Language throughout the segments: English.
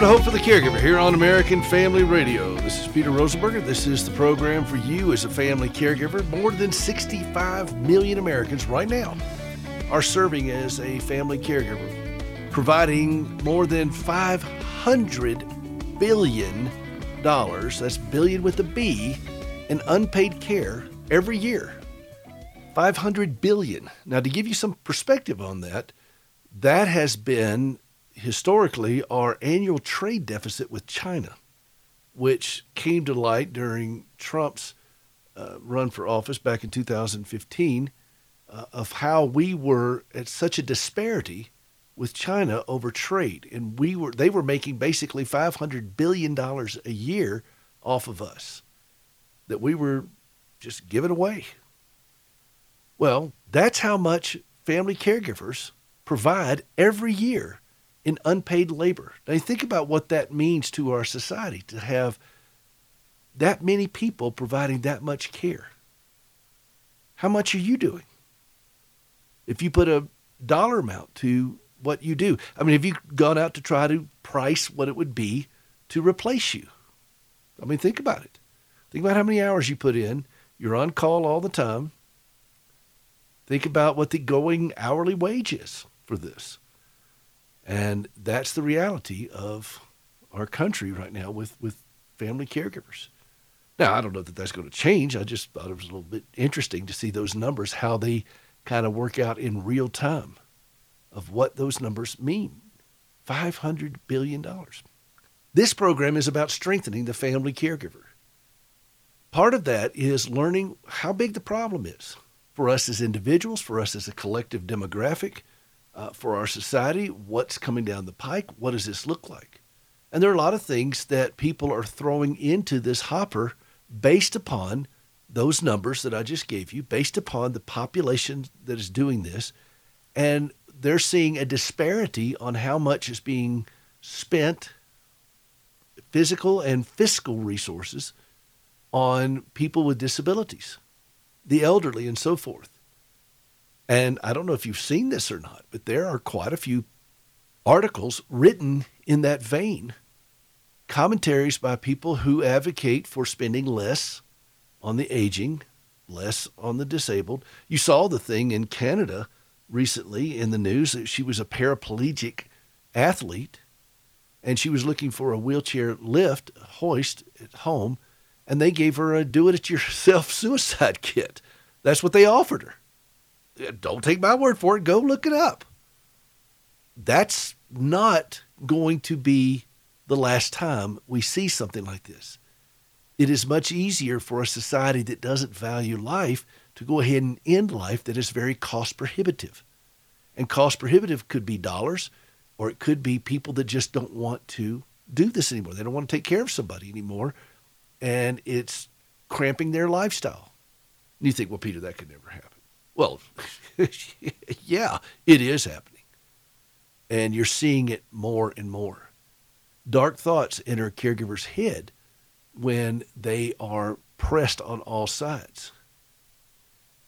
Welcome to Hope for the Caregiver here on American Family Radio. This is Peter Rosenberger. This is the program for you as a family caregiver. More than 65 million Americans right now are serving as a family caregiver, providing more than 500 billion dollars, that's billion with a B, in unpaid care every year. 500 billion. Now to give you some perspective on that, that has been historically our annual trade deficit with China, which came to light during Trump's uh, run for office back in 2015, uh, of how we were at such a disparity with China over trade, and we were they were making basically 500 billion dollars a year off of us that we were just giving away. Well, that's how much family caregivers provide every year in unpaid labor. Now, think about what that means to our society to have that many people providing that much care. How much are you doing? If you put a dollar amount to what you do, I mean, have you gone out to try to price what it would be to replace you? I mean, think about it. Think about how many hours you put in. You're on call all the time. Think about what the going hourly wage is for this. And that's the reality of our country right now with, with family caregivers. Now, I don't know that that's going to change. I just thought it was a little bit interesting to see those numbers, how they kind of work out in real time of what those numbers mean. $500 billion. This program is about strengthening the family caregiver. Part of that is learning how big the problem is for us as individuals, for us as a collective demographic, uh, for our society, what's coming down the pike, what does this look like? And there are a lot of things that people are throwing into this hopper based upon those numbers that I just gave you, based upon the population that is doing this. And they're seeing a disparity on how much is being spent, physical and fiscal resources, on people with disabilities, the elderly, and so forth. And I don't know if you've seen this or not, but there are quite a few articles written in that vein, commentaries by people who advocate for spending less on the aging, less on the disabled. You saw the thing in Canada recently in the news that she was a paraplegic athlete and she was looking for a wheelchair lift hoist at home and they gave her a do it yourself suicide kit. That's what they offered her don't take my word for it. Go look it up. That's not going to be the last time we see something like this. It is much easier for a society that doesn't value life to go ahead and end life that is very cost prohibitive. And cost prohibitive could be dollars, or it could be people that just don't want to do this anymore. They don't want to take care of somebody anymore, and it's cramping their lifestyle. And you think, well, Peter, that could never happen. Well, yeah, it is happening. And you're seeing it more and more. Dark thoughts enter a caregiver's head when they are pressed on all sides.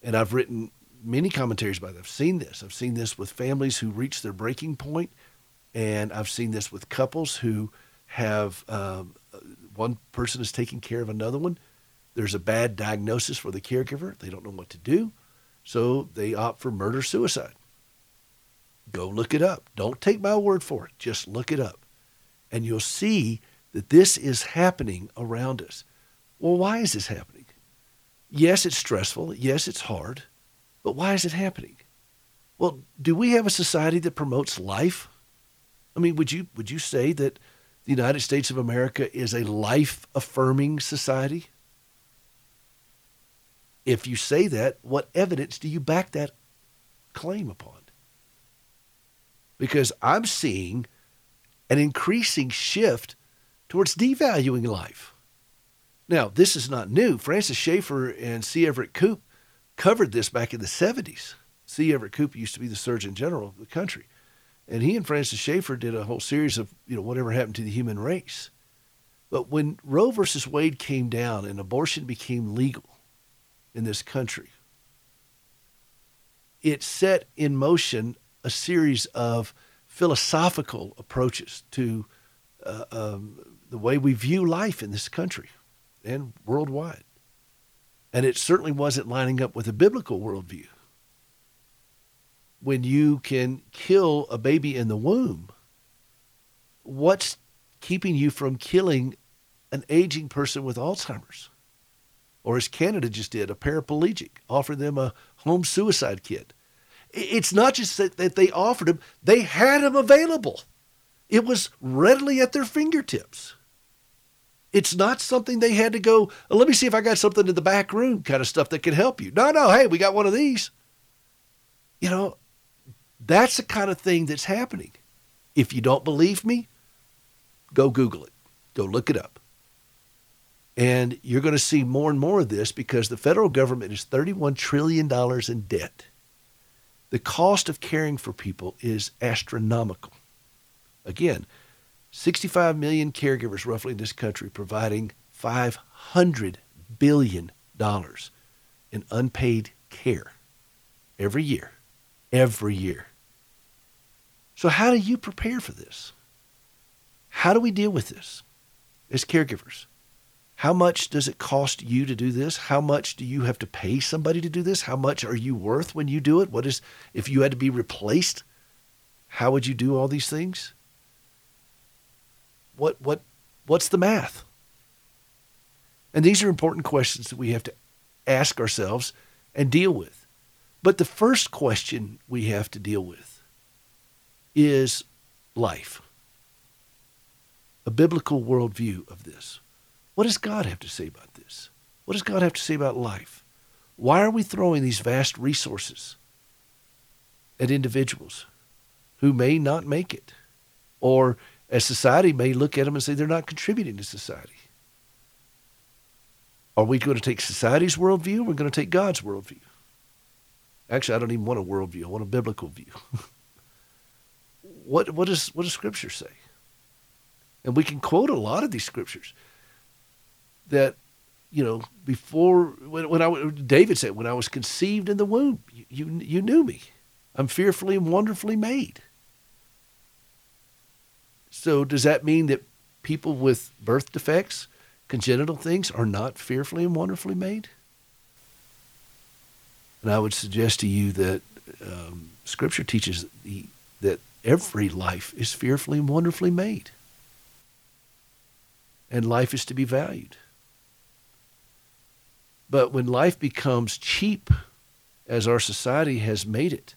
And I've written many commentaries about it. I've seen this. I've seen this with families who reach their breaking point, and I've seen this with couples who have um, one person is taking care of another one. There's a bad diagnosis for the caregiver. They don't know what to do. So they opt for murder suicide. Go look it up. Don't take my word for it. Just look it up. And you'll see that this is happening around us. Well, why is this happening? Yes, it's stressful. Yes, it's hard. But why is it happening? Well, do we have a society that promotes life? I mean, would you would you say that the United States of America is a life affirming society? If you say that, what evidence do you back that claim upon? Because I'm seeing an increasing shift towards devaluing life. Now, this is not new. Francis Schaeffer and C. Everett Koop covered this back in the 70s. C. Everett Koop used to be the Surgeon General of the country. And he and Francis Schaeffer did a whole series of, you know, whatever happened to the human race. But when Roe versus Wade came down and abortion became legal, in this country. It set in motion a series of philosophical approaches to uh, um, the way we view life in this country and worldwide. And it certainly wasn't lining up with a biblical worldview. When you can kill a baby in the womb, what's keeping you from killing an aging person with Alzheimer's? Or as Canada just did, a paraplegic, offer them a home suicide kit. It's not just that, that they offered them, they had them available. It was readily at their fingertips. It's not something they had to go, oh, let me see if I got something in the back room kind of stuff that can help you. No, no, hey, we got one of these. You know, that's the kind of thing that's happening. If you don't believe me, go Google it, go look it up. And you're going to see more and more of this because the federal government is $31 trillion in debt. The cost of caring for people is astronomical. Again, 65 million caregivers roughly in this country providing $500 billion in unpaid care every year. Every year. So, how do you prepare for this? How do we deal with this as caregivers? How much does it cost you to do this? How much do you have to pay somebody to do this? How much are you worth when you do it? What is, if you had to be replaced, how would you do all these things? What, what, what's the math? And these are important questions that we have to ask ourselves and deal with. But the first question we have to deal with is life, a biblical worldview of this. What does God have to say about this? What does God have to say about life? Why are we throwing these vast resources at individuals who may not make it or as society may look at them and say they're not contributing to society. Are we going to take society's worldview or are we going to take God's worldview? Actually, I don't even want a worldview. I want a biblical view. what, what, is, what does Scripture say? And we can quote a lot of these scriptures that, you know, before, when, when I, David said, when I was conceived in the womb, you, you, you knew me. I'm fearfully and wonderfully made. So does that mean that people with birth defects, congenital things, are not fearfully and wonderfully made? And I would suggest to you that um, Scripture teaches the, that every life is fearfully and wonderfully made. And life is to be valued. But when life becomes cheap, as our society has made it,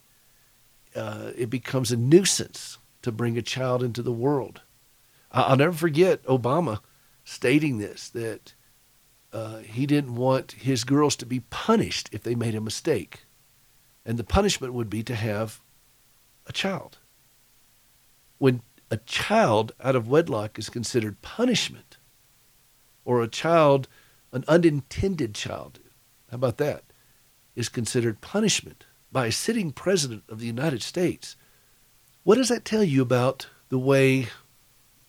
uh, it becomes a nuisance to bring a child into the world. I'll never forget Obama stating this that uh, he didn't want his girls to be punished if they made a mistake. And the punishment would be to have a child. When a child out of wedlock is considered punishment, or a child, an unintended child, how about that, is considered punishment by a sitting president of the United States, what does that tell you about the way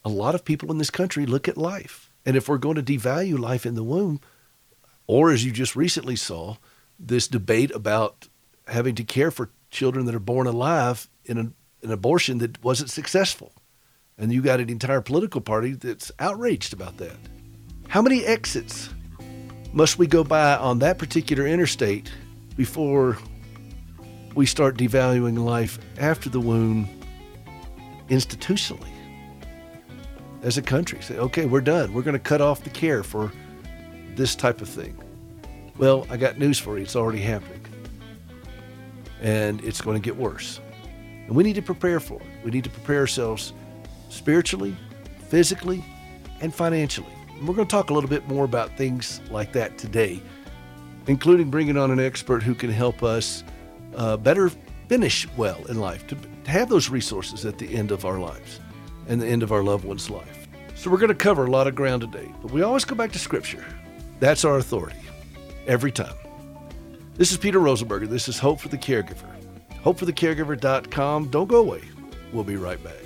a lot of people in this country look at life? And if we're going to devalue life in the womb, or as you just recently saw, this debate about having to care for children that are born alive in an, an abortion that wasn't successful. And you got an entire political party that's outraged about that. How many exits must we go by on that particular interstate before we start devaluing life after the wound institutionally as a country. Say, okay, we're done. We're going to cut off the care for this type of thing. Well, I got news for you. It's already happening. And it's going to get worse. And we need to prepare for it. We need to prepare ourselves spiritually, physically, and financially. We're going to talk a little bit more about things like that today, including bringing on an expert who can help us uh, better finish well in life, to, to have those resources at the end of our lives and the end of our loved one's life. So we're going to cover a lot of ground today, but we always go back to Scripture. That's our authority every time. This is Peter Rosenberger. This is Hope for the Caregiver. HopeForTheCaregiver.com. Don't go away. We'll be right back.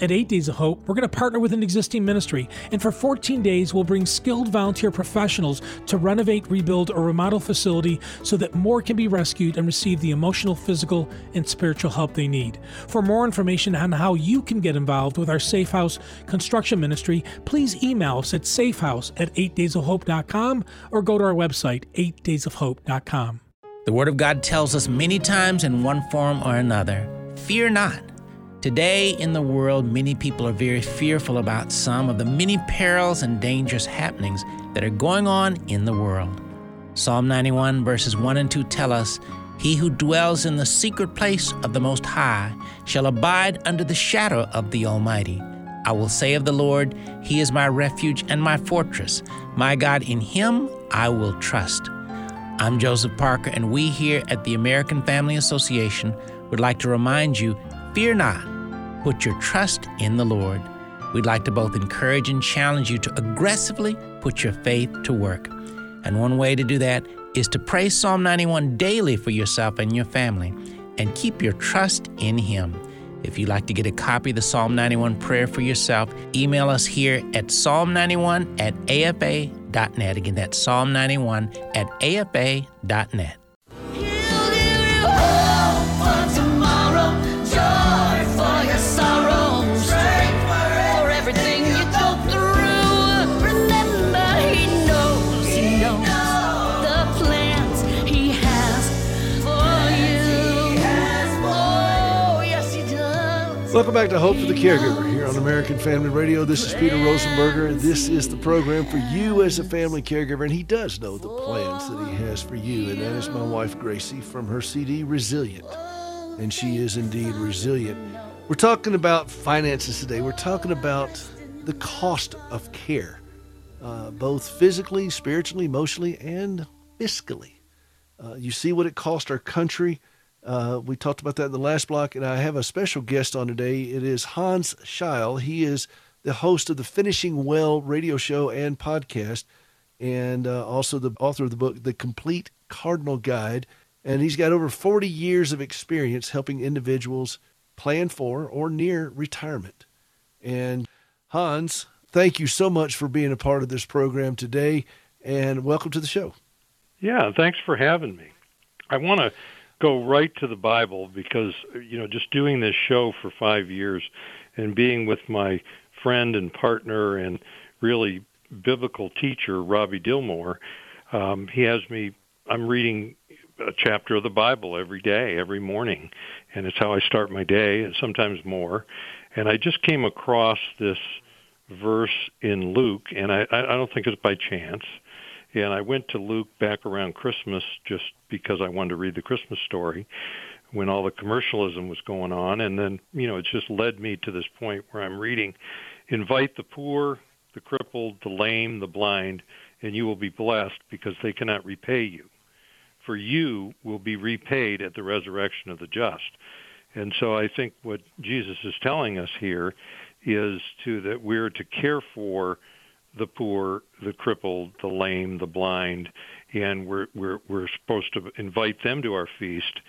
At 8 Days of Hope, we're going to partner with an existing ministry, and for 14 days, we'll bring skilled volunteer professionals to renovate, rebuild, or remodel facility so that more can be rescued and receive the emotional, physical, and spiritual help they need. For more information on how you can get involved with our Safe House construction ministry, please email us at safehouse at 8daysofhope.com or go to our website, 8daysofhope.com. The Word of God tells us many times in one form or another fear not. Today in the world, many people are very fearful about some of the many perils and dangerous happenings that are going on in the world. Psalm 91, verses 1 and 2 tell us, He who dwells in the secret place of the Most High shall abide under the shadow of the Almighty. I will say of the Lord, He is my refuge and my fortress. My God, in Him I will trust. I'm Joseph Parker, and we here at the American Family Association would like to remind you fear not. Put your trust in the Lord. We'd like to both encourage and challenge you to aggressively put your faith to work. And one way to do that is to pray Psalm 91 daily for yourself and your family and keep your trust in Him. If you'd like to get a copy of the Psalm 91 prayer for yourself, email us here at psalm91 at afa.net. Again, that's Psalm 91 at afa.net. Welcome back to Hope for the Caregiver here on American Family Radio. This is Peter Rosenberger. This is the program for you as a family caregiver, and he does know the plans that he has for you, and that is my wife Gracie from her CD Resilient. And she is indeed resilient. We're talking about finances today. We're talking about the cost of care, uh, both physically, spiritually, emotionally, and fiscally. Uh, you see what it cost our country uh, we talked about that in the last block, and I have a special guest on today. It is Hans Scheil. He is the host of the Finishing Well radio show and podcast, and uh, also the author of the book, The Complete Cardinal Guide. And he's got over 40 years of experience helping individuals plan for or near retirement. And Hans, thank you so much for being a part of this program today, and welcome to the show. Yeah, thanks for having me. I want to go right to the Bible because you know just doing this show for 5 years and being with my friend and partner and really biblical teacher Robbie Dilmore um he has me I'm reading a chapter of the Bible every day every morning and it's how I start my day and sometimes more. And I just came across this verse in Luke and I I don't think it's by chance and I went to Luke back around Christmas just because I wanted to read the Christmas story when all the commercialism was going on. And then, you know, it just led me to this point where I'm reading Invite the poor, the crippled, the lame, the blind, and you will be blessed because they cannot repay you. For you will be repaid at the resurrection of the just. And so I think what Jesus is telling us here is to that we're to care for the poor, the crippled, the lame, the blind, and we're we're we're supposed to invite them to our feast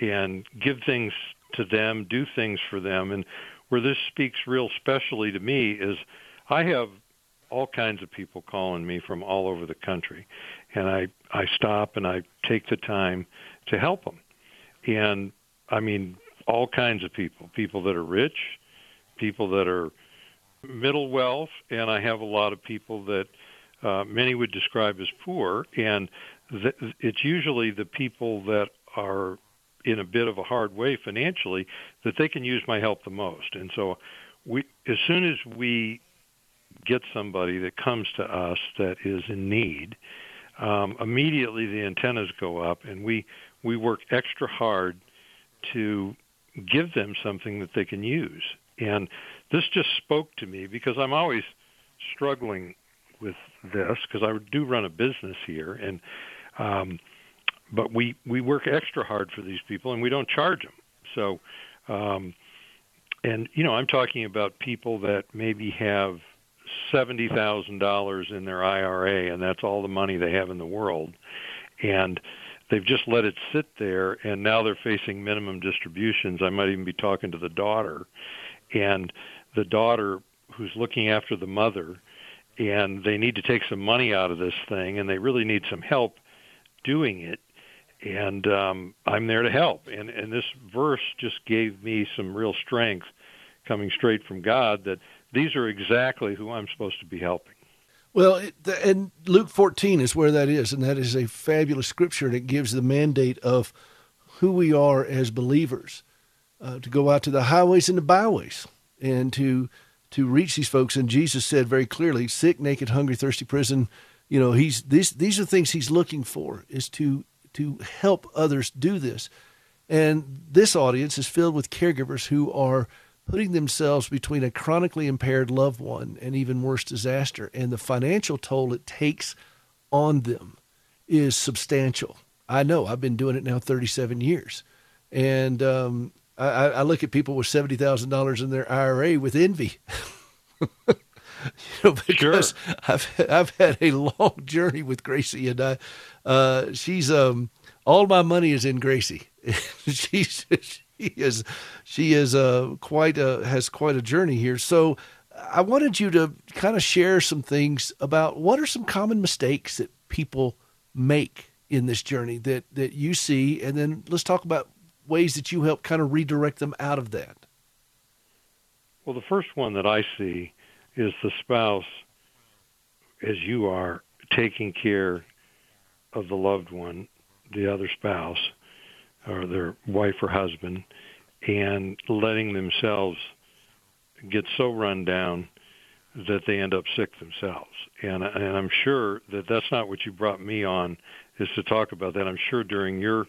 and give things to them, do things for them. And where this speaks real specially to me is I have all kinds of people calling me from all over the country, and I I stop and I take the time to help them. And I mean all kinds of people, people that are rich, people that are middle wealth, and I have a lot of people that uh, many would describe as poor, and th- it's usually the people that are in a bit of a hard way financially that they can use my help the most. And so, we as soon as we get somebody that comes to us that is in need, um, immediately the antennas go up, and we we work extra hard to give them something that they can use. And this just spoke to me because I'm always struggling with this because I do run a business here, and um, but we we work extra hard for these people, and we don't charge them. So, um, and you know, I'm talking about people that maybe have seventy thousand dollars in their IRA, and that's all the money they have in the world, and they've just let it sit there, and now they're facing minimum distributions. I might even be talking to the daughter, and the daughter who's looking after the mother, and they need to take some money out of this thing, and they really need some help doing it. And um, I'm there to help. And, and this verse just gave me some real strength coming straight from God that these are exactly who I'm supposed to be helping. Well, and Luke 14 is where that is, and that is a fabulous scripture, and it gives the mandate of who we are as believers uh, to go out to the highways and the byways and to to reach these folks. And Jesus said very clearly, sick, naked, hungry, thirsty, prison. You know, he's these these are things he's looking for is to to help others do this. And this audience is filled with caregivers who are putting themselves between a chronically impaired loved one and even worse disaster. And the financial toll it takes on them is substantial. I know I've been doing it now 37 years. And um, I, I, look at people with $70,000 in their IRA with envy. you know, because sure. I've, I've had a long journey with Gracie and I, uh, she's, um, all my money is in Gracie. she's, she is she is uh, quite a has quite a journey here. So I wanted you to kind of share some things about what are some common mistakes that people make in this journey that that you see, and then let's talk about ways that you help kind of redirect them out of that. Well, the first one that I see is the spouse, as you are, taking care of the loved one, the other spouse, or their wife or husband and letting themselves get so run down that they end up sick themselves. And and I'm sure that that's not what you brought me on is to talk about that. I'm sure during your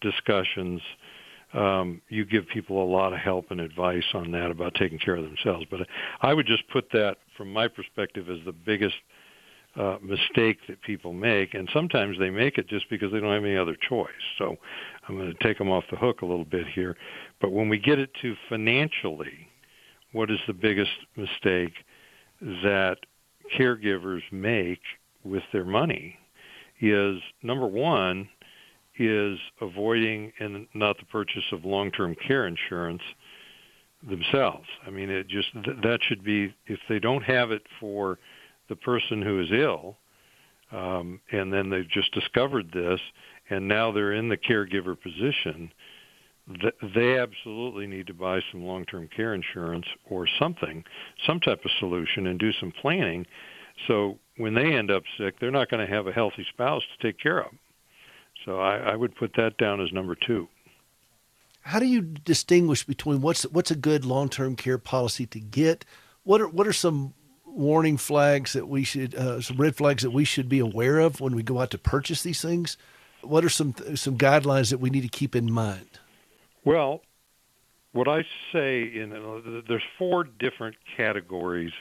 discussions um, you give people a lot of help and advice on that about taking care of themselves. But I would just put that from my perspective as the biggest uh, mistake that people make, and sometimes they make it just because they don't have any other choice. So I'm going to take them off the hook a little bit here. But when we get it to financially, what is the biggest mistake that caregivers make with their money is number one is avoiding and not the purchase of long-term care insurance themselves. I mean, it just that should be if they don't have it for the person who is ill, um, and then they've just discovered this, and now they're in the caregiver position. They absolutely need to buy some long-term care insurance or something, some type of solution, and do some planning. So when they end up sick, they're not going to have a healthy spouse to take care of. So I, I would put that down as number two. How do you distinguish between what's what's a good long-term care policy to get? What are what are some warning flags that we should, uh, some red flags that we should be aware of when we go out to purchase these things? What are some some guidelines that we need to keep in mind? Well, what I say in uh, there's four different categories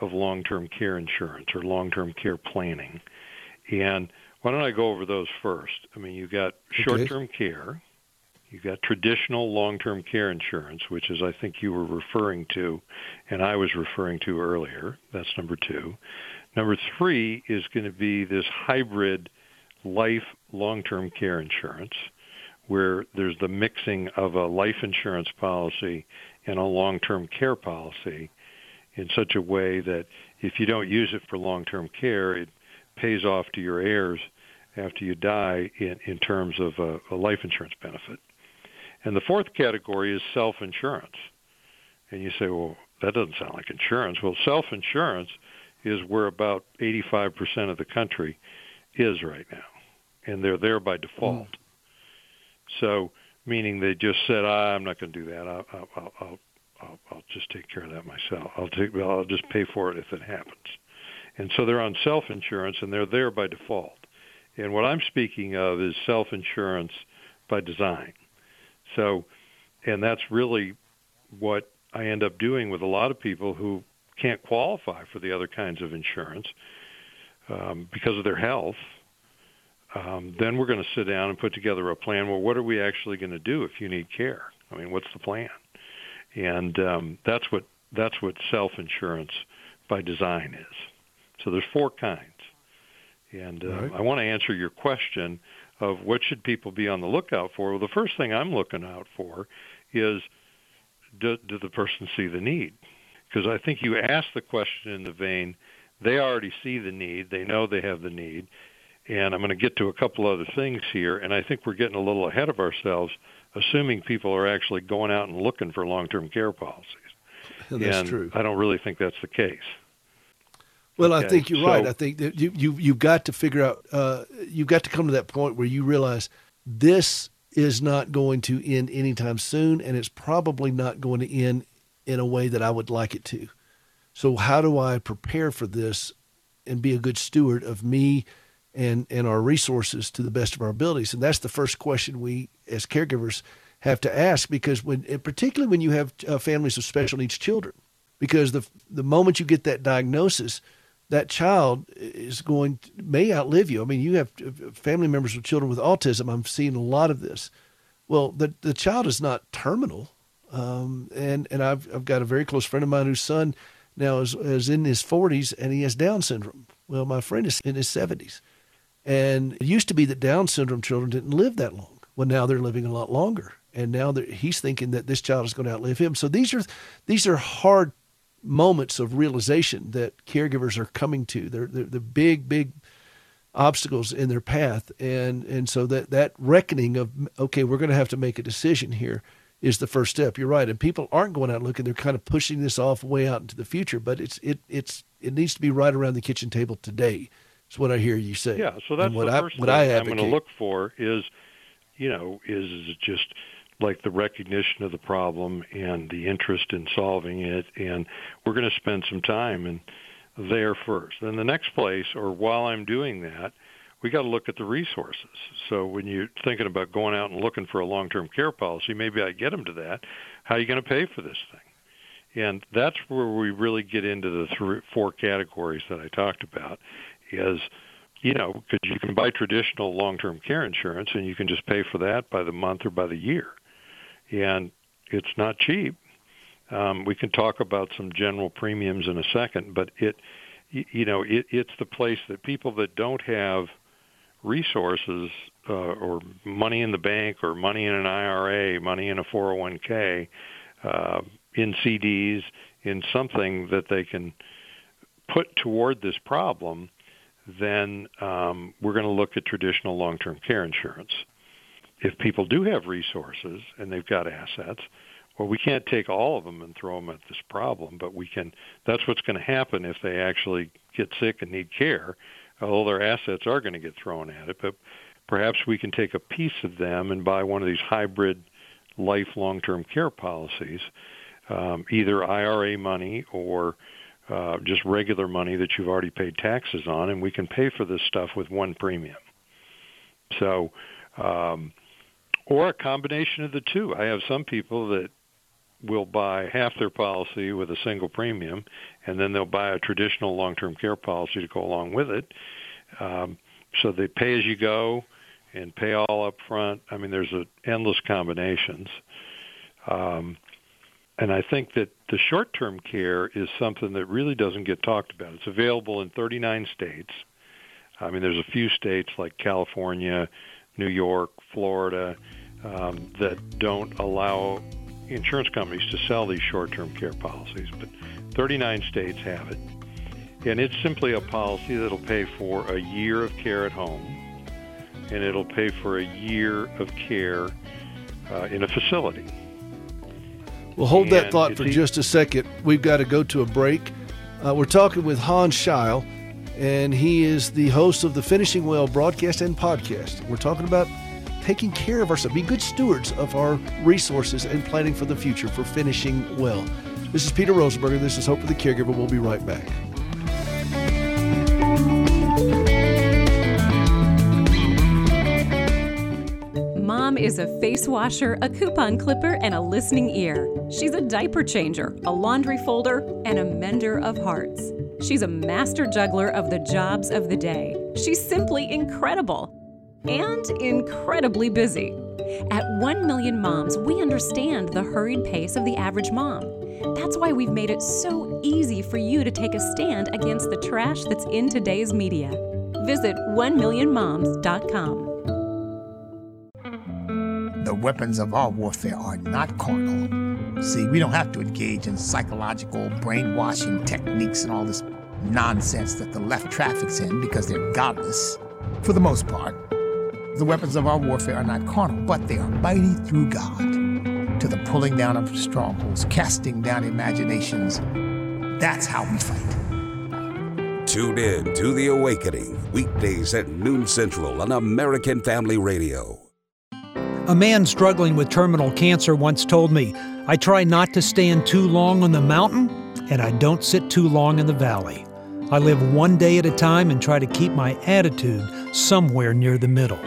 of long-term care insurance or long-term care planning, and why don't I go over those first? I mean, you've got short-term okay. care, You've got traditional long-term care insurance, which is I think you were referring to, and I was referring to earlier. That's number two. Number three is going to be this hybrid life long-term care insurance, where there's the mixing of a life insurance policy and a long-term care policy in such a way that if you don't use it for long-term care, it pays off to your heirs after you die in, in terms of a, a life insurance benefit. And the fourth category is self-insurance. And you say, well, that doesn't sound like insurance. Well, self-insurance is where about 85% of the country is right now. And they're there by default. Mm. So, meaning they just said, ah, I'm not going to do that. I'll, I'll, I'll, I'll, I'll just take care of that myself. I'll, take, I'll just pay for it if it happens. And so they're on self-insurance and they're there by default. And what I'm speaking of is self-insurance by design. So, and that's really what I end up doing with a lot of people who can't qualify for the other kinds of insurance um, because of their health. Um, then we're going to sit down and put together a plan. Well, what are we actually going to do if you need care? I mean, what's the plan? And um, that's what that's what self-insurance by design is. So there's four kinds. And uh, right. I want to answer your question of what should people be on the lookout for. Well, the first thing I'm looking out for is do, do the person see the need? Because I think you ask the question in the vein, they already see the need, they know they have the need, and I'm going to get to a couple other things here, and I think we're getting a little ahead of ourselves, assuming people are actually going out and looking for long-term care policies. That's and true. I don't really think that's the case. Well, okay. I think you're so, right. I think that you you you've got to figure out. Uh, you've got to come to that point where you realize this is not going to end anytime soon, and it's probably not going to end in a way that I would like it to. So, how do I prepare for this and be a good steward of me and and our resources to the best of our abilities? And that's the first question we, as caregivers, have to ask because when, particularly when you have uh, families of special needs children, because the the moment you get that diagnosis that child is going to, may outlive you. I mean, you have family members with children with autism. I'm seeing a lot of this. Well, the the child is not terminal, um, and and I've I've got a very close friend of mine whose son now is is in his 40s and he has Down syndrome. Well, my friend is in his 70s, and it used to be that Down syndrome children didn't live that long. Well, now they're living a lot longer, and now he's thinking that this child is going to outlive him. So these are these are hard moments of realization that caregivers are coming to. They're, they're the big, big obstacles in their path, and and so that that reckoning of okay, we're going to have to make a decision here is the first step. You're right, and people aren't going out looking; they're kind of pushing this off way out into the future. But it's it it's it needs to be right around the kitchen table today. Is what I hear you say. Yeah, so that's what the I, what I I'm going to look for is, you know, is is it just like the recognition of the problem and the interest in solving it and we're going to spend some time and there first. Then the next place or while i'm doing that we got to look at the resources. So when you're thinking about going out and looking for a long term care policy maybe i get them to that. How are you going to pay for this thing? And that's where we really get into the three, four categories that i talked about is you know because you can buy traditional long term care insurance and you can just pay for that by the month or by the year and it's not cheap. Um, we can talk about some general premiums in a second, but it, you know, it, it's the place that people that don't have resources uh, or money in the bank or money in an IRA, money in a 401k, uh, in CDs, in something that they can put toward this problem, then um, we're going to look at traditional long-term care insurance if people do have resources and they've got assets, well, we can't take all of them and throw them at this problem, but we can. That's what's going to happen if they actually get sick and need care. All their assets are going to get thrown at it, but perhaps we can take a piece of them and buy one of these hybrid life long-term care policies, um, either IRA money or uh, just regular money that you've already paid taxes on, and we can pay for this stuff with one premium. So um, or a combination of the two. I have some people that will buy half their policy with a single premium, and then they'll buy a traditional long-term care policy to go along with it. Um, so they pay as you go and pay all up front. I mean, there's a, endless combinations. Um, and I think that the short-term care is something that really doesn't get talked about. It's available in 39 states. I mean, there's a few states like California, New York, Florida, um, that don't allow insurance companies to sell these short-term care policies, but 39 states have it. And it's simply a policy that'll pay for a year of care at home, and it'll pay for a year of care uh, in a facility. Well, hold and that thought for just a second. We've got to go to a break. Uh, we're talking with Hans Scheil and he is the host of the Finishing Well broadcast and podcast. We're talking about taking care of ourselves, being good stewards of our resources, and planning for the future for finishing well. This is Peter Rosenberger. This is Hope for the Caregiver. We'll be right back. Mom is a face washer, a coupon clipper, and a listening ear. She's a diaper changer, a laundry folder, and a mender of hearts. She's a master juggler of the jobs of the day. She's simply incredible and incredibly busy. At 1 Million Moms, we understand the hurried pace of the average mom. That's why we've made it so easy for you to take a stand against the trash that's in today's media. Visit 1millionmoms.com. The weapons of our warfare are not carnal. See, we don't have to engage in psychological brainwashing techniques and all this nonsense that the left traffics in because they're godless. For the most part, the weapons of our warfare are not carnal, but they are mighty through God to the pulling down of strongholds, casting down imaginations. That's how we fight. Tune in to The Awakening, weekdays at noon central on American Family Radio. A man struggling with terminal cancer once told me, I try not to stand too long on the mountain, and I don't sit too long in the valley. I live one day at a time and try to keep my attitude somewhere near the middle.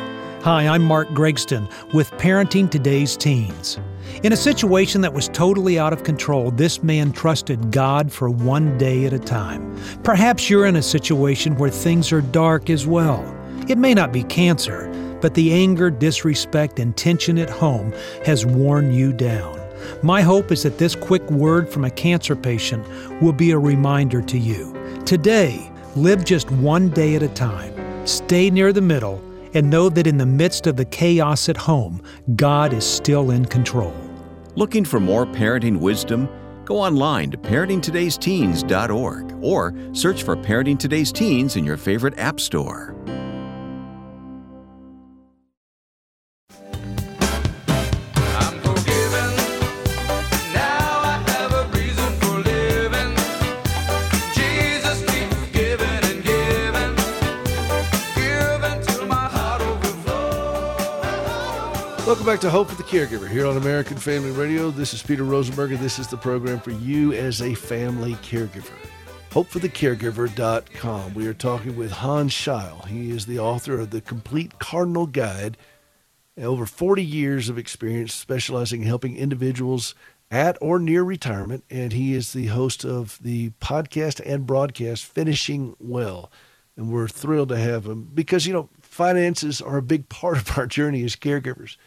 Hi, I'm Mark Gregston with Parenting Today's Teens. In a situation that was totally out of control, this man trusted God for one day at a time. Perhaps you're in a situation where things are dark as well. It may not be cancer, but the anger, disrespect, and tension at home has worn you down. My hope is that this quick word from a cancer patient will be a reminder to you. Today, live just one day at a time. Stay near the middle and know that in the midst of the chaos at home, God is still in control. Looking for more parenting wisdom? Go online to parentingtodaysteens.org or search for Parenting Today's Teens in your favorite app store. Welcome back to Hope for the Caregiver here on American Family Radio. This is Peter Rosenberger, and this is the program for you as a family caregiver. HopeForTheCaregiver.com. We are talking with Hans Scheil. He is the author of the Complete Cardinal Guide. Over 40 years of experience specializing in helping individuals at or near retirement, and he is the host of the podcast and broadcast Finishing Well. And we're thrilled to have him because, you know, finances are a big part of our journey as caregivers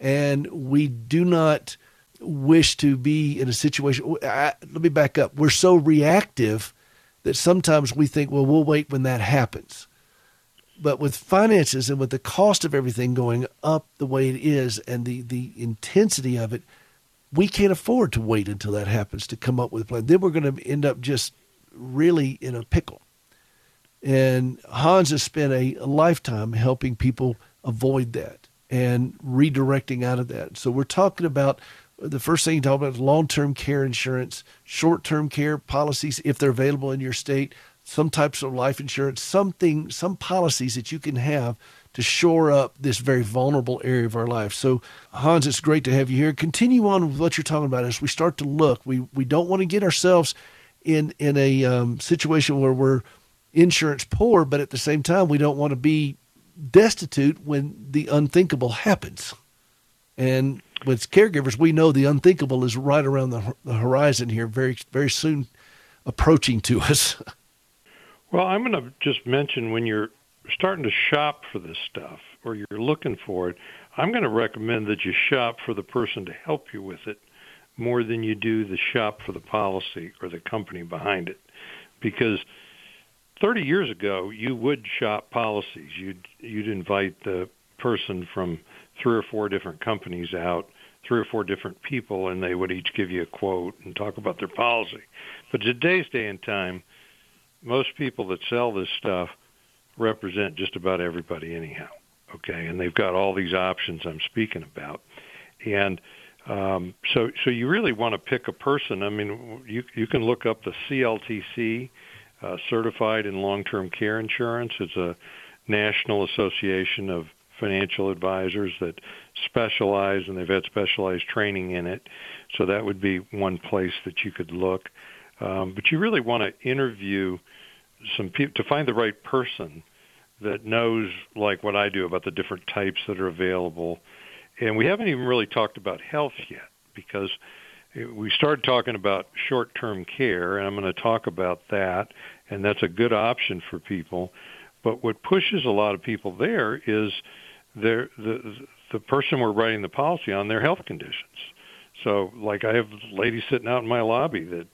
and we do not wish to be in a situation. I, let me back up. We're so reactive that sometimes we think, well, we'll wait when that happens. But with finances and with the cost of everything going up the way it is and the, the intensity of it, we can't afford to wait until that happens to come up with a plan. Then we're going to end up just really in a pickle. And Hans has spent a, a lifetime helping people avoid that and redirecting out of that. So we're talking about the first thing you talk about is long-term care insurance, short-term care policies if they're available in your state, some types of life insurance, something, some policies that you can have to shore up this very vulnerable area of our life. So Hans, it's great to have you here. Continue on with what you're talking about as we start to look. We we don't want to get ourselves in in a um, situation where we're insurance poor, but at the same time we don't want to be destitute when the unthinkable happens. And with caregivers, we know the unthinkable is right around the, the horizon here, very very soon approaching to us. Well, I'm going to just mention when you're starting to shop for this stuff or you're looking for it, I'm going to recommend that you shop for the person to help you with it more than you do the shop for the policy or the company behind it. Because 30 years ago, you would shop policies. You'd you'd invite the person from three or four different companies out, three or four different people, and they would each give you a quote and talk about their policy. But today's day and time, most people that sell this stuff represent just about everybody anyhow. Okay, and they've got all these options I'm speaking about, and um, so so you really want to pick a person. I mean, you you can look up the CLTC uh, certified in long-term care insurance. It's a national association of financial advisors that specialize and they've had specialized training in it. So that would be one place that you could look. Um, but you really want to interview some people to find the right person that knows, like what I do, about the different types that are available and we haven't even really talked about health yet because we started talking about short-term care, and I'm going to talk about that, and that's a good option for people. But what pushes a lot of people there is their, the the person we're writing the policy on their health conditions. So, like I have a lady sitting out in my lobby that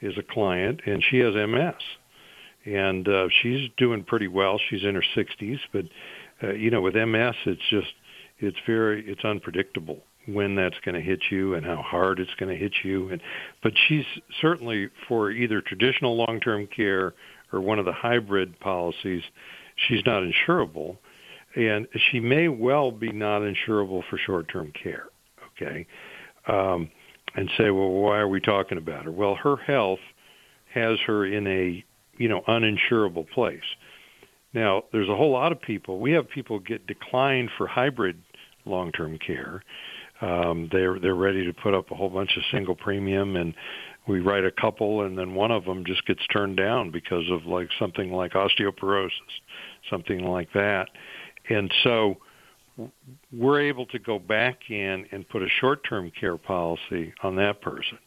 is a client, and she has MS, and uh, she's doing pretty well. She's in her 60s, but uh, you know, with MS, it's just it's very it's unpredictable when that's going to hit you and how hard it's going to hit you. And but she's certainly for either traditional long-term care or one of the hybrid policies, she's not insurable, and she may well be not insurable for short-term care. Okay, um, and say, well, why are we talking about her? Well, her health has her in a you know uninsurable place. Now, there's a whole lot of people. We have people get declined for hybrid long-term care um, they're they're ready to put up a whole bunch of single premium, and we write a couple, and then one of them just gets turned down because of like something like osteoporosis, something like that, and so we're able to go back in and put a short-term care policy on that person.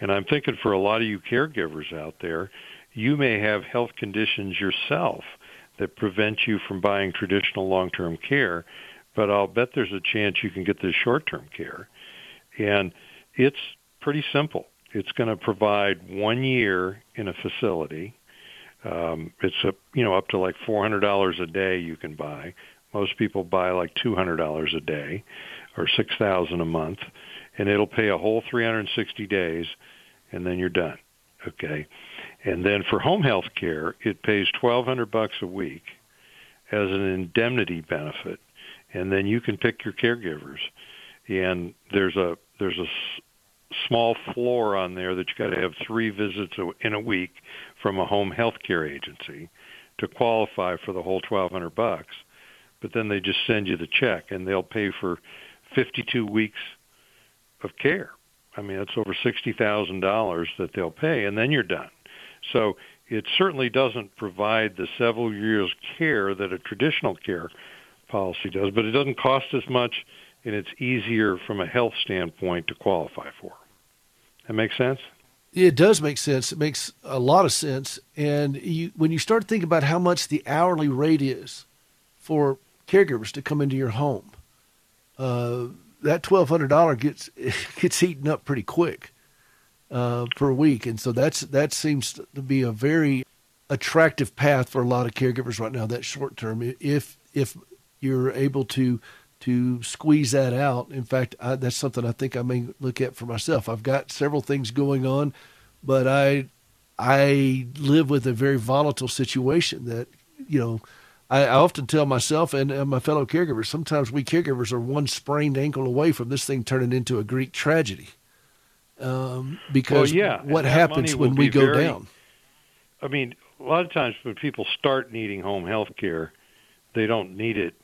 And I'm thinking for a lot of you caregivers out there, you may have health conditions yourself that prevent you from buying traditional long-term care but I'll bet there's a chance you can get this short-term care. And it's pretty simple. It's going to provide one year in a facility. Um, it's a you know up to like four hundred dollars a day you can buy. Most people buy like two hundred dollars a day, or six thousand a month, and it'll pay a whole three hundred and sixty days, and then you're done. Okay, and then for home health care, it pays twelve hundred bucks a week as an indemnity benefit and then you can pick your caregivers. And there's a there's a small floor on there that you got to have three visits in a week from a home health care agency to qualify for the whole 1200 bucks. But then they just send you the check and they'll pay for 52 weeks of care. I mean that's over $60,000 that they'll pay and then you're done. So it certainly doesn't provide the several years care that a traditional care policy does, but it doesn't cost as much, and it's easier from a health standpoint to qualify for. That makes sense. It does make sense. It makes a lot of sense. And you, when you start thinking about how much the hourly rate is for caregivers to come into your home, uh, that twelve hundred dollar gets gets eaten up pretty quick uh, per week, and so that's that seems to be a very attractive path for a lot of caregivers right now. That short term, if if you're able to to squeeze that out. In fact, I, that's something I think I may look at for myself. I've got several things going on, but I I live with a very volatile situation that you know. I, I often tell myself and, and my fellow caregivers sometimes we caregivers are one sprained ankle away from this thing turning into a Greek tragedy. Um, because well, yeah, what happens when we go very, down? I mean, a lot of times when people start needing home health care, they don't need it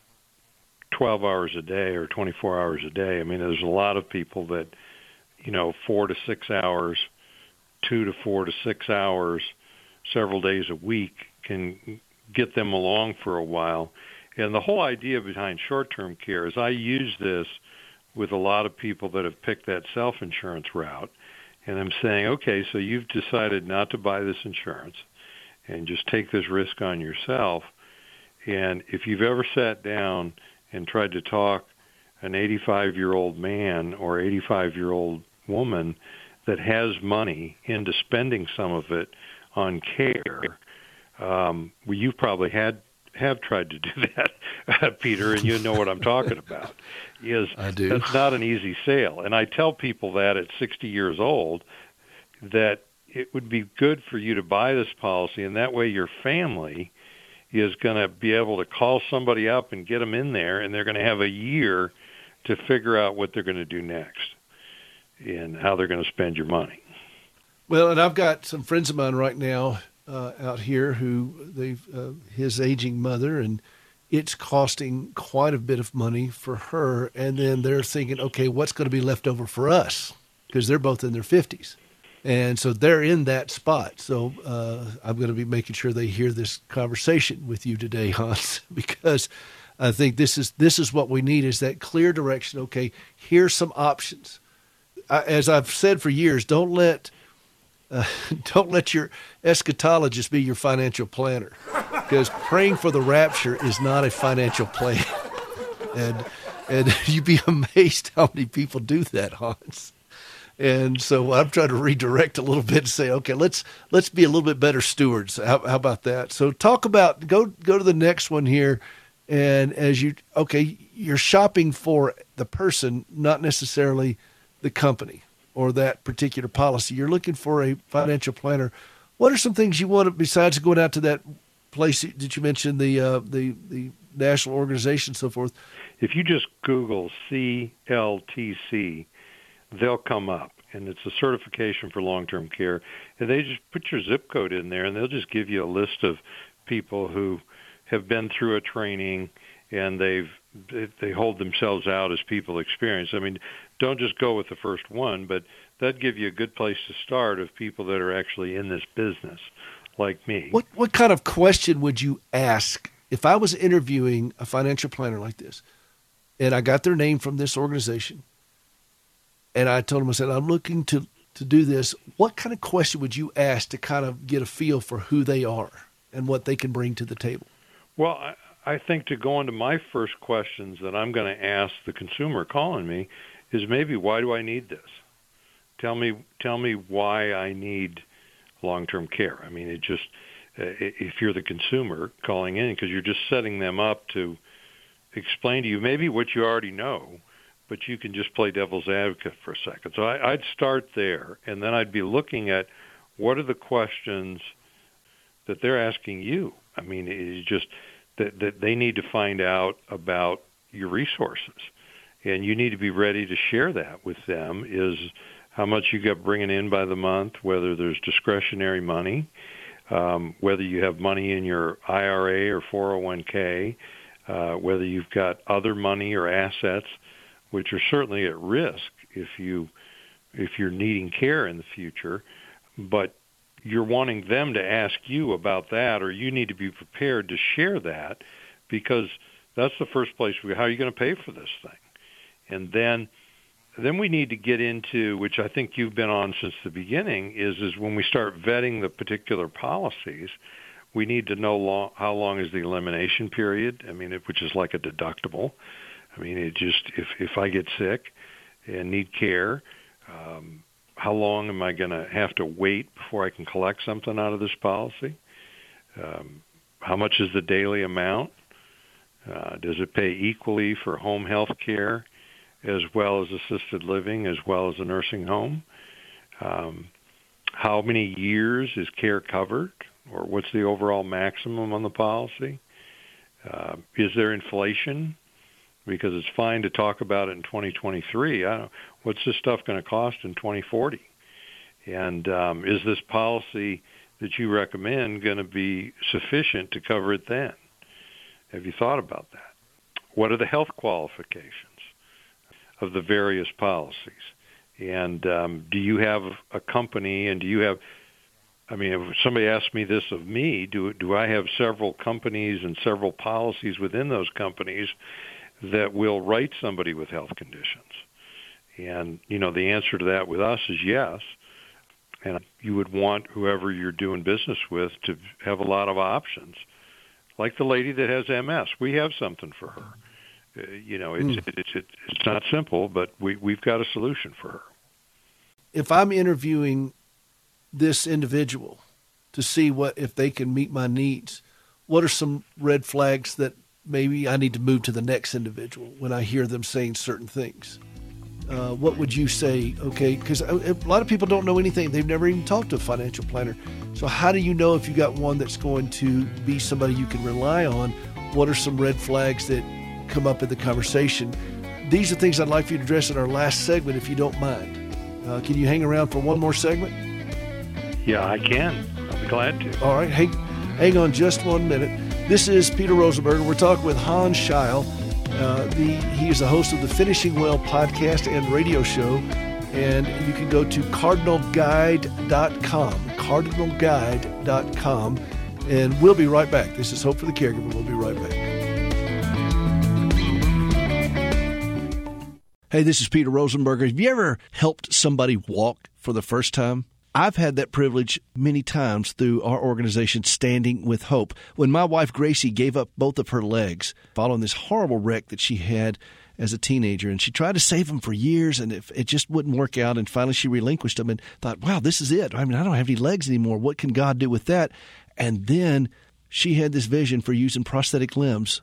12 hours a day or 24 hours a day. I mean, there's a lot of people that, you know, four to six hours, two to four to six hours, several days a week can get them along for a while. And the whole idea behind short-term care is I use this with a lot of people that have picked that self-insurance route. And I'm saying, okay, so you've decided not to buy this insurance and just take this risk on yourself. And if you've ever sat down and tried to talk an 85 year old man or 85 year old woman that has money into spending some of it on care, um, well, you've probably had have tried to do that, Peter, and you know what I'm talking about. Is I do. that's not an easy sale, and I tell people that at 60 years old that it would be good for you to buy this policy, and that way your family is going to be able to call somebody up and get them in there, and they're going to have a year to figure out what they're going to do next and how they're going to spend your money. Well, and I've got some friends of mine right now uh, out here who they've uh, his aging mother, and it's costing quite a bit of money for her. And then they're thinking, okay, what's going to be left over for us? Because they're both in their fifties and so they're in that spot. So uh, I'm going to be making sure they hear this conversation with you today, Hans, because I think this is this is what we need is that clear direction. Okay, here's some options. I, as I've said for years, don't let uh, don't let your eschatologist be your financial planner, because praying for the rapture is not a financial plan, and and you'd be amazed how many people do that, Hans. And so I'm trying to redirect a little bit and say, okay, let's let's be a little bit better stewards. How, how about that? So talk about go go to the next one here and as you, okay, you're shopping for the person, not necessarily the company or that particular policy. You're looking for a financial planner. What are some things you want to, besides going out to that place that you mentioned, the uh, the the national organization, so forth? If you just Google CLTC, they'll come up, and it's a certification for long-term care. And they just put your zip code in there, and they'll just give you a list of people who have been through a training and they've they hold themselves out as people experience. I mean, don't just go with the first one, but that'd give you a good place to start of people that are actually in this business, like me. What what kind of question would you ask if I was interviewing a financial planner like this, and I got their name from this organization, and I told him, I said I'm looking to to do this. What kind of question would you ask to kind of get a feel for who they are and what they can bring to the table? Well, I, I think to go into my first questions that I'm going to ask the consumer calling me is maybe why do I need this? Tell me, tell me why I need long-term care. I mean, it just uh, if you're the consumer calling in because you're just setting them up to explain to you maybe what you already know, but you can just play devil's advocate for a second. So I, I'd start there, and then I'd be looking at what are the questions that they're asking you. I mean, it's just that, that they need to find out about your resources. And you need to be ready to share that with them is how much you got bringing in by the month, whether there's discretionary money, um, whether you have money in your IRA or 401k, uh, whether you've got other money or assets, which are certainly at risk if you if you're needing care in the future. But you're wanting them to ask you about that, or you need to be prepared to share that, because that's the first place. We, how are you going to pay for this thing? And then, then we need to get into, which I think you've been on since the beginning, is is when we start vetting the particular policies, we need to know long, how long is the elimination period. I mean, it, which is like a deductible. I mean, it just if if I get sick and need care. Um, how long am I going to have to wait before I can collect something out of this policy? Um, how much is the daily amount? Uh, does it pay equally for home health care as well as assisted living as well as a nursing home? Um, how many years is care covered or what's the overall maximum on the policy? Uh, is there inflation? Because it's fine to talk about it in 2023. I don't, what's this stuff going to cost in 2040? And um, is this policy that you recommend going to be sufficient to cover it then? Have you thought about that? What are the health qualifications of the various policies? And um, do you have a company and do you have I mean, if somebody asked me this of me, do do I have several companies and several policies within those companies that will write somebody with health conditions? And you know, the answer to that with us is yes. And you would want whoever you're doing business with to have a lot of options. Like the lady that has MS, we have something for her. Uh, you know, it's, mm. it's it's it's not simple, but we we've got a solution for her. If I'm interviewing this individual to see what if they can meet my needs, what are some red flags that maybe I need to move to the next individual when I hear them saying certain things? uh, what would you say? Okay, because a, a, lot of people don't know anything. They've never even talked to a financial planner. So, how do you know if you got one that's going to be somebody you can rely on? What are some red flags that come up in the conversation? These are things I'd like for you to address in our last segment, if you don't mind. Uh, can you hang around for one more segment? Yeah, I can. I'll be glad to. All right, hang, hang on just one minute. This is Peter Rosenberger. We're talking with Hans Scheil. Uh, he is the host of the Finishing Well podcast and radio show. And you can go to cardinalguide.com, cardinalguide.com. And we'll be right back. This is Hope for the Caregiver. We'll be right back. Hey, this is Peter Rosenberger. Have you ever helped somebody walk for the first time? I've had that privilege many times through our organization, Standing with Hope. When my wife Gracie gave up both of her legs following this horrible wreck that she had as a teenager, and she tried to save them for years, and it, it just wouldn't work out. And finally, she relinquished them and thought, "Wow, this is it. I mean, I don't have any legs anymore. What can God do with that?" And then she had this vision for using prosthetic limbs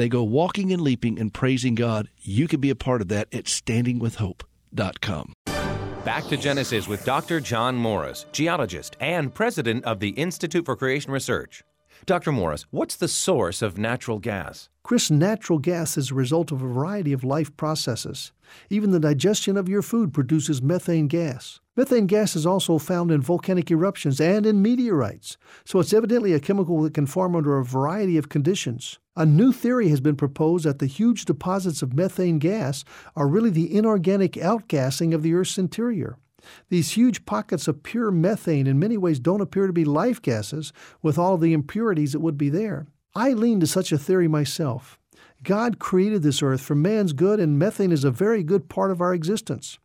they go walking and leaping and praising God. You can be a part of that at standingwithhope.com. Back to Genesis with Dr. John Morris, geologist and president of the Institute for Creation Research. Dr. Morris, what's the source of natural gas? Chris, natural gas is a result of a variety of life processes. Even the digestion of your food produces methane gas. Methane gas is also found in volcanic eruptions and in meteorites, so it's evidently a chemical that can form under a variety of conditions. A new theory has been proposed that the huge deposits of methane gas are really the inorganic outgassing of the Earth's interior. These huge pockets of pure methane in many ways don't appear to be life gases with all the impurities that would be there. I lean to such a theory myself. God created this earth for man's good, and methane is a very good part of our existence.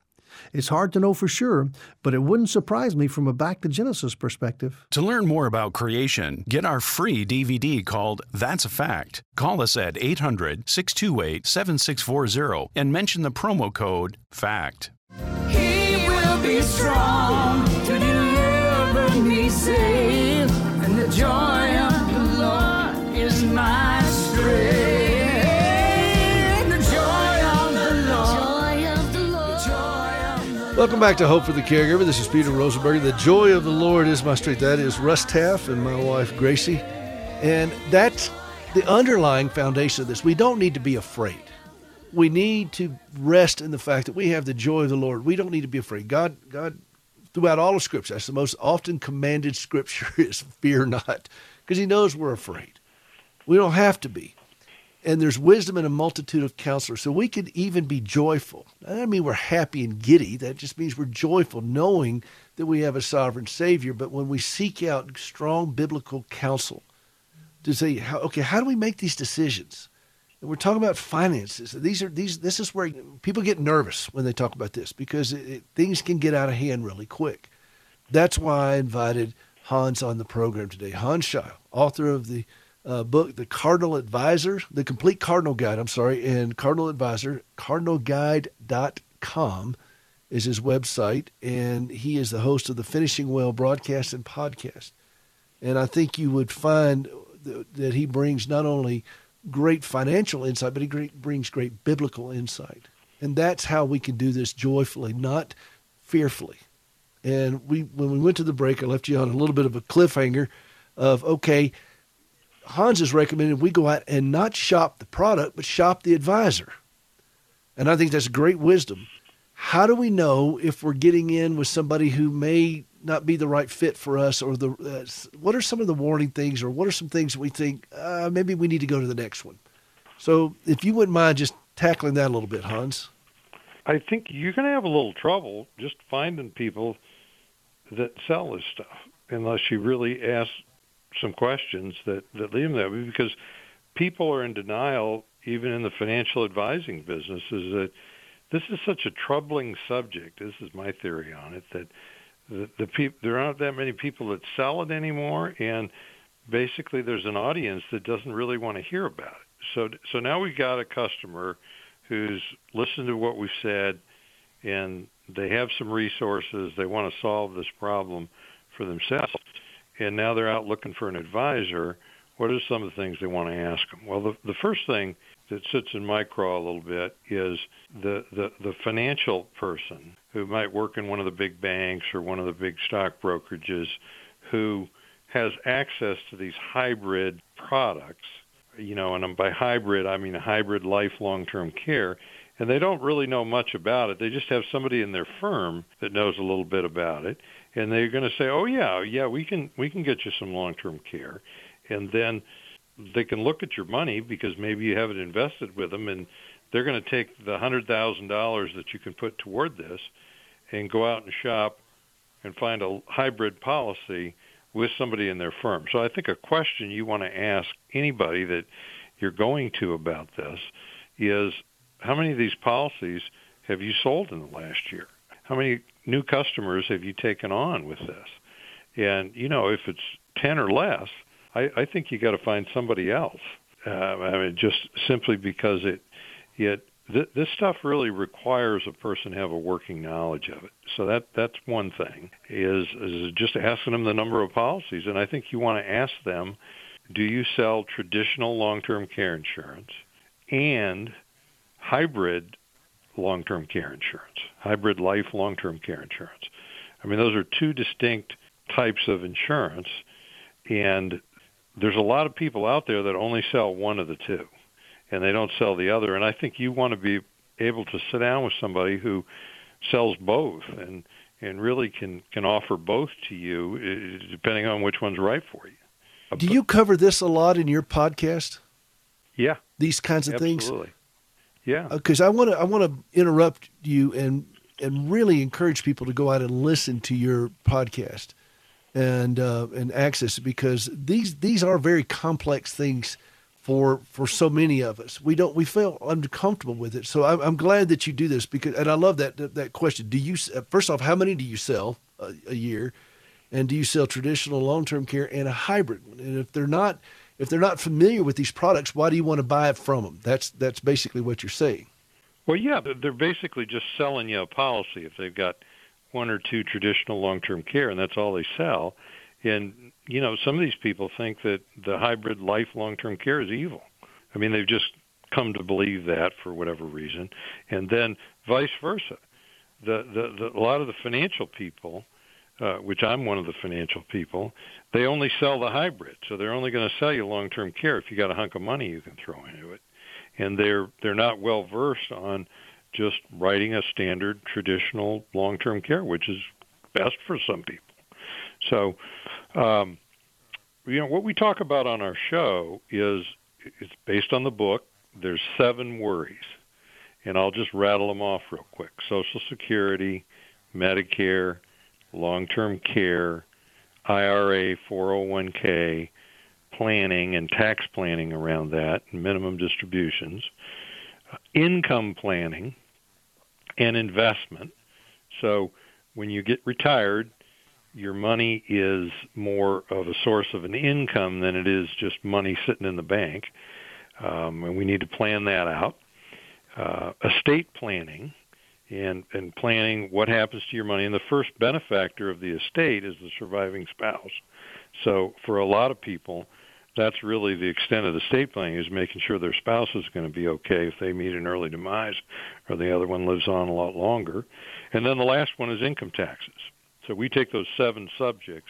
It's hard to know for sure, but it wouldn't surprise me from a back to Genesis perspective. To learn more about creation, get our free DVD called That's a Fact. Call us at 800 628 7640 and mention the promo code FACT. He will be strong to deliver me safe, and the joy Welcome back to Hope for the Caregiver. This is Peter Rosenberger. The joy of the Lord is my strength. That is Russ Taff and my wife Gracie. And that's the underlying foundation of this. We don't need to be afraid. We need to rest in the fact that we have the joy of the Lord. We don't need to be afraid. God, God, throughout all of Scripture, that's the most often commanded Scripture is fear not, because He knows we're afraid. We don't have to be and there's wisdom in a multitude of counselors. So we could even be joyful. I don't mean we're happy and giddy. That just means we're joyful, knowing that we have a sovereign Savior. But when we seek out strong biblical counsel to say, okay, how do we make these decisions? And we're talking about finances. These are these. This is where people get nervous when they talk about this because it, it, things can get out of hand really quick. That's why I invited Hans on the program today. Hans Scheil, author of the uh, book, The Cardinal Advisor, The Complete Cardinal Guide, I'm sorry, and Cardinal Advisor, cardinalguide.com is his website, and he is the host of the Finishing Well broadcast and podcast. And I think you would find that he brings not only great financial insight, but he brings great biblical insight. And that's how we can do this joyfully, not fearfully. And we, when we went to the break, I left you on a little bit of a cliffhanger of okay, Hans has recommended we go out and not shop the product, but shop the advisor. And I think that's great wisdom. How do we know if we're getting in with somebody who may not be the right fit for us, or the uh, what are some of the warning things, or what are some things we think uh, maybe we need to go to the next one? So, if you wouldn't mind just tackling that a little bit, Hans. I think you're going to have a little trouble just finding people that sell this stuff unless you really ask some questions that that lead them that way because people are in denial even in the financial advising business is that this is such a troubling subject this is my theory on it that the, the peop- there aren't that many people that sell it anymore and basically there's an audience that doesn't really want to hear about it. So so now we've got a customer who's listened to what we've said and they have some resources they want to solve this problem for themselves and now they're out looking for an advisor, what are some of the things they want to ask them? Well, the, the first thing that sits in my craw a little bit is the, the, the financial person who might work in one of the big banks or one of the big stock brokerages who has access to these hybrid products, you know, and by hybrid I mean hybrid life long-term care, and they don't really know much about it. They just have somebody in their firm that knows a little bit about it, and they're going to say, "Oh yeah, yeah, we can we can get you some long-term care," and then they can look at your money because maybe you have it invested with them, and they're going to take the hundred thousand dollars that you can put toward this, and go out and shop, and find a hybrid policy with somebody in their firm. So I think a question you want to ask anybody that you're going to about this is how many of these policies have you sold in the last year? How many new customers have you taken on with this? And you know, if it's ten or less, I, I think you got to find somebody else. Uh, I mean, just simply because it, it th- this stuff really requires a person to have a working knowledge of it. So that that's one thing is is just asking them the number of policies, and I think you want to ask them, do you sell traditional long-term care insurance and hybrid long-term care insurance, hybrid life long-term care insurance. I mean, those are two distinct types of insurance, and there's a lot of people out there that only sell one of the two, and they don't sell the other. And I think you want to be able to sit down with somebody who sells both and and really can can offer both to you, depending on which one's right for you. Do you cover this a lot in your podcast? Yeah, these kinds of absolutely. things. Absolutely. Yeah. Because I want to I want to interrupt you and and really encourage people to go out and listen to your podcast and uh, and access it because these these are very complex things for for so many of us. We don't we feel uncomfortable with it. So I'm, I'm glad that you do this because and I love that that, that question. Do you first off how many do you sell a, a year, and do you sell traditional long term care and a hybrid? And if they're not if they're not familiar with these products, why do you want to buy it from them? That's that's basically what you're saying. Well, yeah, they're basically just selling you a policy if they've got one or two traditional long-term care and that's all they sell. And you know, some of these people think that the hybrid life long-term care is evil. I mean, they've just come to believe that for whatever reason, and then vice versa. The the, the a lot of the financial people uh, which I'm one of the financial people, they only sell the hybrid. So they're only going to sell you long-term care if you got a hunk of money you can throw into it. And they're they're not well versed on just writing a standard traditional long-term care, which is best for some people. So, um, you know, what we talk about on our show is it's based on the book. There's seven worries, and I'll just rattle them off real quick: Social Security, Medicare, long-term care, IRA, 401k, planning and tax planning around that, minimum distributions, income planning, and investment. So when you get retired, your money is more of a source of an income than it is just money sitting in the bank. Um, and we need to plan that out. Uh, estate planning, and and planning what happens to your money. And the first benefactor of the estate is the surviving spouse. So for a lot of people, that's really the extent of the estate planning is making sure their spouse is going to be okay if they meet an early demise, or the other one lives on a lot longer. And then the last one is income taxes. So we take those seven subjects.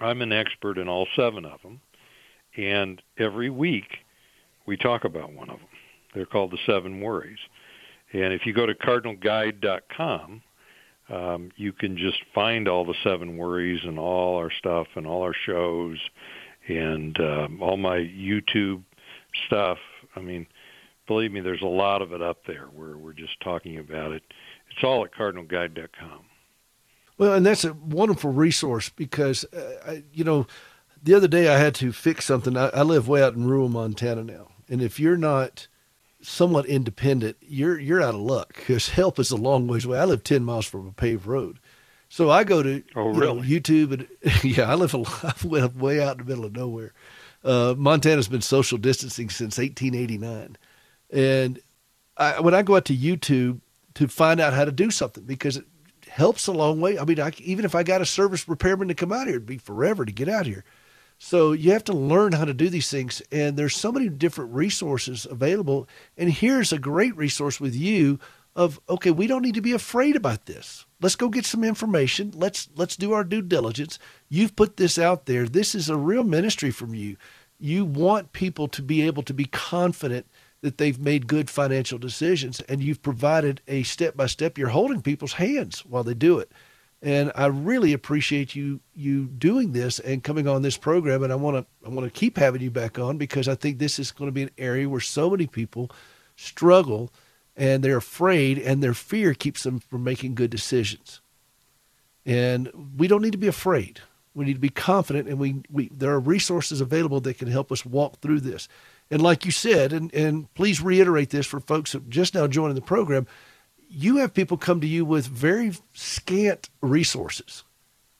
I'm an expert in all seven of them, and every week we talk about one of them. They're called the seven worries. And if you go to cardinalguide.com, um, you can just find all the seven worries and all our stuff and all our shows and um, all my YouTube stuff. I mean, believe me, there's a lot of it up there where we're just talking about it. It's all at cardinalguide.com. Well, and that's a wonderful resource because, uh, I, you know, the other day I had to fix something. I, I live way out in rural Montana now. And if you're not somewhat independent, you're you're out of luck because help is a long ways away. I live ten miles from a paved road, so I go to oh, really? know, YouTube and yeah, I live a way out in the middle of nowhere. Uh, Montana's been social distancing since 1889, and I, when I go out to YouTube to find out how to do something because it helps a long way. I mean, I, even if I got a service repairman to come out here, it'd be forever to get out here. So you have to learn how to do these things. And there's so many different resources available. And here's a great resource with you of okay, we don't need to be afraid about this. Let's go get some information. Let's let's do our due diligence. You've put this out there. This is a real ministry from you. You want people to be able to be confident that they've made good financial decisions, and you've provided a step by step. You're holding people's hands while they do it, and I really appreciate you you doing this and coming on this program. And I want to I want to keep having you back on because I think this is going to be an area where so many people struggle and they're afraid, and their fear keeps them from making good decisions. And we don't need to be afraid. We need to be confident, and we, we there are resources available that can help us walk through this. And like you said, and, and please reiterate this for folks that just now joining the program, you have people come to you with very scant resources,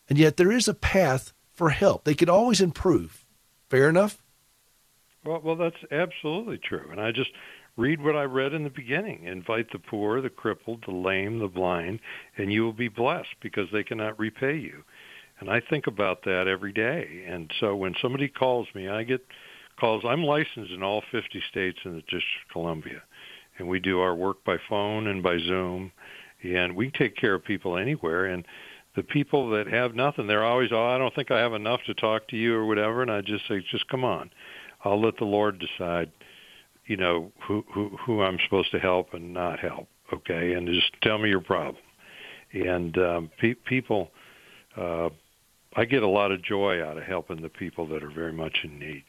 and yet there is a path for help. They can always improve. Fair enough? Well, well, that's absolutely true. And I just read what I read in the beginning. Invite the poor, the crippled, the lame, the blind, and you will be blessed because they cannot repay you. And I think about that every day. And so when somebody calls me, I get calls. I'm licensed in all 50 states in the District of Columbia. And we do our work by phone and by Zoom. And we take care of people anywhere. And the people that have nothing, they're always, oh, I don't think I have enough to talk to you or whatever. And I just say, just come on. I'll let the Lord decide, you know, who, who, who I'm supposed to help and not help. Okay. And just tell me your problem. And um, pe- people, uh, I get a lot of joy out of helping the people that are very much in need.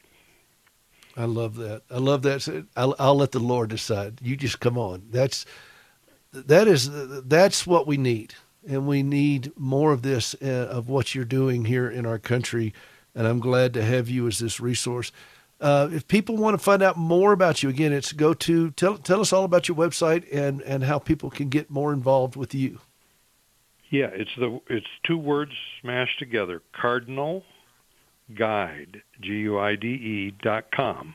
I love that. I love that. I'll, I'll let the Lord decide. You just come on. That's that is that's what we need, and we need more of this uh, of what you're doing here in our country. And I'm glad to have you as this resource. Uh, if people want to find out more about you, again, it's go to tell tell us all about your website and and how people can get more involved with you. Yeah, it's the it's two words smashed together. Cardinal Guide G U I D E dot com,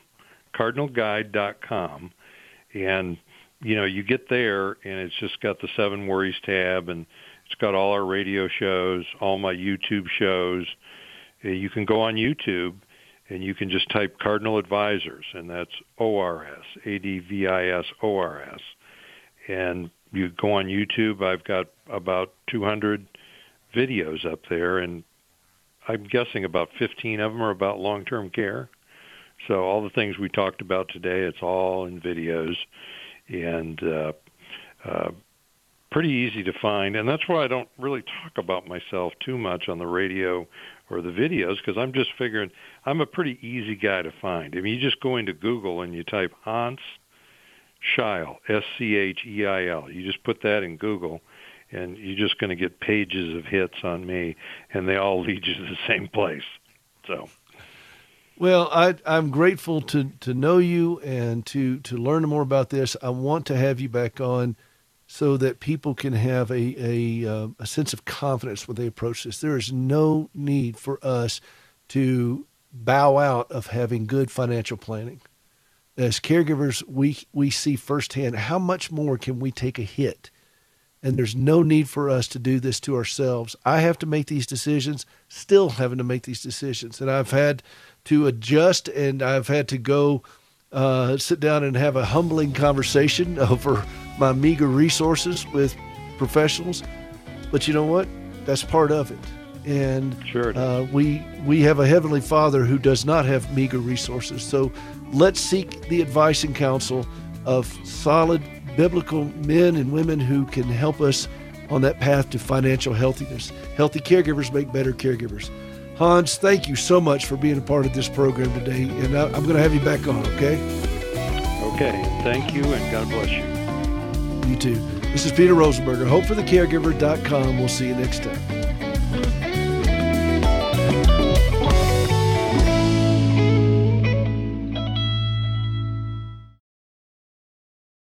dot com, and you know you get there and it's just got the seven worries tab and it's got all our radio shows, all my YouTube shows. You can go on YouTube and you can just type Cardinal Advisors, and that's O R S A D V I S O R S, and you go on YouTube. I've got about 200 videos up there, and I'm guessing about 15 of them are about long-term care. So all the things we talked about today, it's all in videos, and uh, uh, pretty easy to find. And that's why I don't really talk about myself too much on the radio or the videos because I'm just figuring I'm a pretty easy guy to find. I mean, you just go into Google and you type Hans Scheil, S C H E I L. You just put that in Google, and you're just going to get pages of hits on me, and they all lead you to the same place. So. Well, I, I'm grateful to, to know you and to, to learn more about this. I want to have you back on so that people can have a, a, uh, a sense of confidence when they approach this. There is no need for us to bow out of having good financial planning as caregivers, we we see firsthand how much more can we take a hit, and there's no need for us to do this to ourselves. I have to make these decisions, still having to make these decisions, and I've had to adjust, and I've had to go uh, sit down and have a humbling conversation over my meager resources with professionals. But you know what? That's part of it and sure uh, we we have a heavenly Father who does not have meager resources. So let's seek the advice and counsel of solid biblical men and women who can help us on that path to financial healthiness. Healthy caregivers make better caregivers. Hans, thank you so much for being a part of this program today, and I, I'm going to have you back on. Okay. Okay. Thank you, and God bless you. You too. This is Peter Rosenberger. HopeForTheCaregiver.com. We'll see you next time.